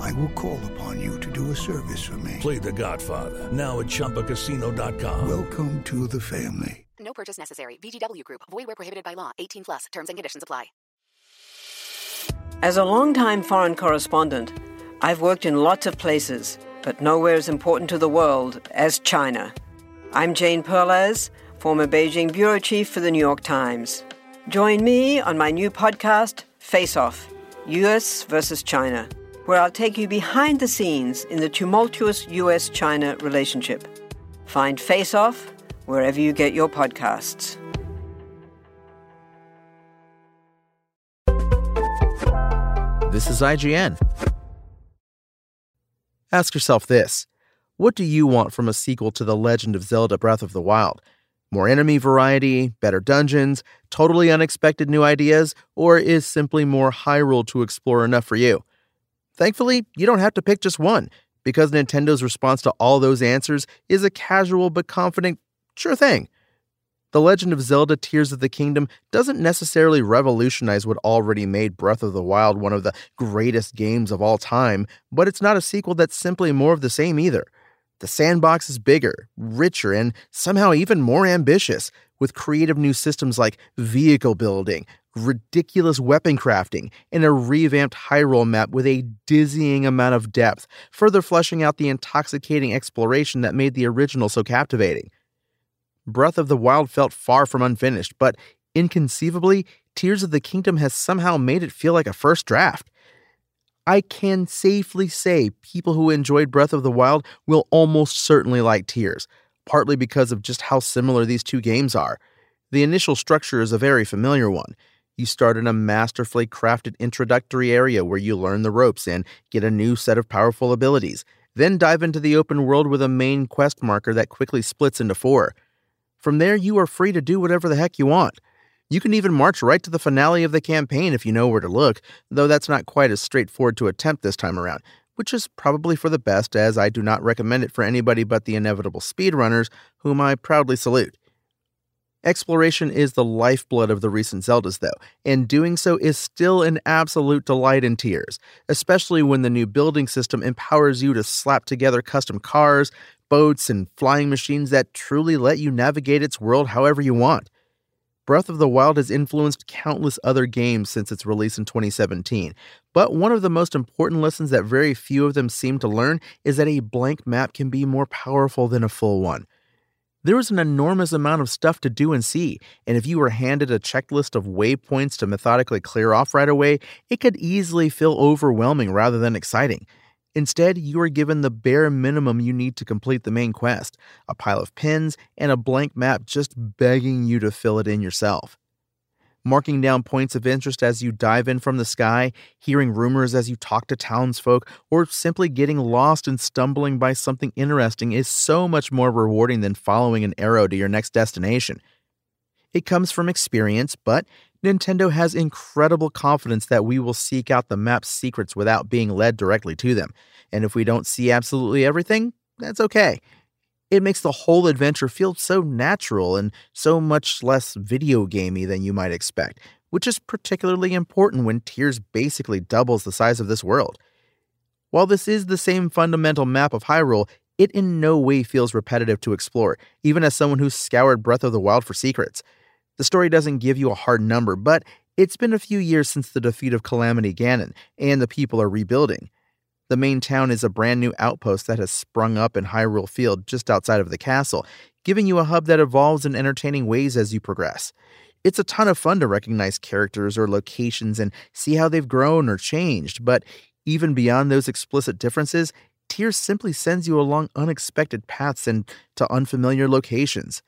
I will call upon you to do a service for me. Play The Godfather now at ChumbaCasino.com. Welcome to the family. No purchase necessary. VGW Group. Void where prohibited by law. 18 plus. Terms and conditions apply. As a longtime foreign correspondent, I've worked in lots of places, but nowhere as important to the world as China. I'm Jane Perlez, former Beijing bureau chief for the New York Times. Join me on my new podcast, Face Off US versus China, where I'll take you behind the scenes in the tumultuous US China relationship. Find Face Off wherever you get your podcasts. This is IGN. Ask yourself this What do you want from a sequel to The Legend of Zelda Breath of the Wild? More enemy variety, better dungeons, totally unexpected new ideas, or is simply more Hyrule to explore enough for you? Thankfully, you don't have to pick just one, because Nintendo's response to all those answers is a casual but confident, sure thing. The Legend of Zelda Tears of the Kingdom doesn't necessarily revolutionize what already made Breath of the Wild one of the greatest games of all time, but it's not a sequel that's simply more of the same either. The sandbox is bigger, richer, and somehow even more ambitious, with creative new systems like vehicle building, ridiculous weapon crafting, and a revamped Hyrule map with a dizzying amount of depth, further fleshing out the intoxicating exploration that made the original so captivating. Breath of the Wild felt far from unfinished, but inconceivably, Tears of the Kingdom has somehow made it feel like a first draft. I can safely say people who enjoyed Breath of the Wild will almost certainly like Tears, partly because of just how similar these two games are. The initial structure is a very familiar one. You start in a masterfully crafted introductory area where you learn the ropes and get a new set of powerful abilities. Then dive into the open world with a main quest marker that quickly splits into four. From there, you are free to do whatever the heck you want. You can even march right to the finale of the campaign if you know where to look, though that's not quite as straightforward to attempt this time around, which is probably for the best, as I do not recommend it for anybody but the inevitable speedrunners, whom I proudly salute. Exploration is the lifeblood of the recent Zeldas, though, and doing so is still an absolute delight in tears, especially when the new building system empowers you to slap together custom cars, boats, and flying machines that truly let you navigate its world however you want. Breath of the Wild has influenced countless other games since its release in 2017, but one of the most important lessons that very few of them seem to learn is that a blank map can be more powerful than a full one. There is an enormous amount of stuff to do and see, and if you were handed a checklist of waypoints to methodically clear off right away, it could easily feel overwhelming rather than exciting. Instead, you are given the bare minimum you need to complete the main quest a pile of pins and a blank map just begging you to fill it in yourself marking down points of interest as you dive in from the sky, hearing rumors as you talk to townsfolk, or simply getting lost and stumbling by something interesting is so much more rewarding than following an arrow to your next destination. It comes from experience, but Nintendo has incredible confidence that we will seek out the map's secrets without being led directly to them. And if we don't see absolutely everything, that's okay. It makes the whole adventure feel so natural and so much less video gamey than you might expect, which is particularly important when Tears basically doubles the size of this world. While this is the same fundamental map of Hyrule, it in no way feels repetitive to explore, even as someone who's scoured Breath of the Wild for secrets. The story doesn't give you a hard number, but it's been a few years since the defeat of Calamity Ganon, and the people are rebuilding. The main town is a brand new outpost that has sprung up in Hyrule Field just outside of the castle, giving you a hub that evolves in entertaining ways as you progress. It's a ton of fun to recognize characters or locations and see how they've grown or changed, but even beyond those explicit differences, Tears simply sends you along unexpected paths and to unfamiliar locations.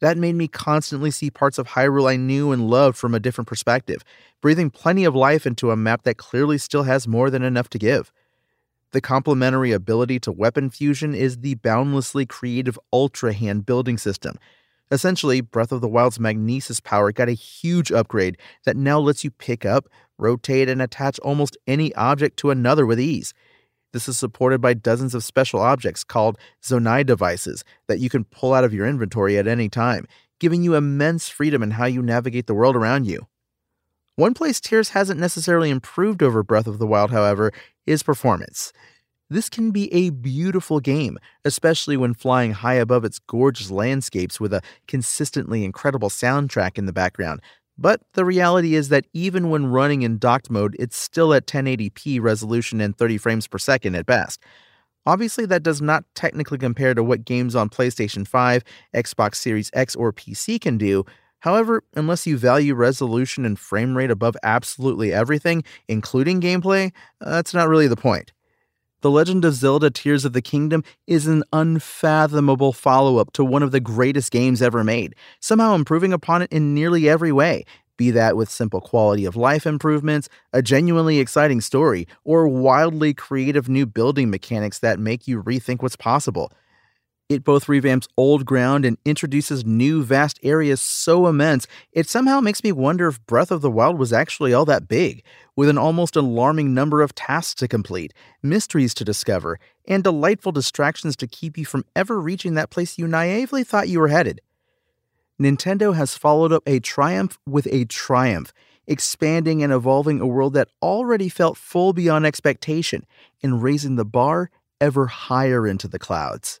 That made me constantly see parts of Hyrule I knew and loved from a different perspective, breathing plenty of life into a map that clearly still has more than enough to give. The complementary ability to weapon fusion is the boundlessly creative Ultra Hand building system. Essentially, Breath of the Wild's magnesis power got a huge upgrade that now lets you pick up, rotate, and attach almost any object to another with ease. This is supported by dozens of special objects called Zonai devices that you can pull out of your inventory at any time, giving you immense freedom in how you navigate the world around you. One place Tears hasn't necessarily improved over Breath of the Wild, however, is performance. This can be a beautiful game, especially when flying high above its gorgeous landscapes with a consistently incredible soundtrack in the background. But the reality is that even when running in docked mode, it's still at 1080p resolution and 30 frames per second at best. Obviously, that does not technically compare to what games on PlayStation 5, Xbox Series X, or PC can do. However, unless you value resolution and frame rate above absolutely everything, including gameplay, uh, that's not really the point. The Legend of Zelda Tears of the Kingdom is an unfathomable follow up to one of the greatest games ever made, somehow improving upon it in nearly every way, be that with simple quality of life improvements, a genuinely exciting story, or wildly creative new building mechanics that make you rethink what's possible. It both revamps old ground and introduces new vast areas so immense, it somehow makes me wonder if Breath of the Wild was actually all that big, with an almost alarming number of tasks to complete, mysteries to discover, and delightful distractions to keep you from ever reaching that place you naively thought you were headed. Nintendo has followed up a triumph with a triumph, expanding and evolving a world that already felt full beyond expectation and raising the bar ever higher into the clouds.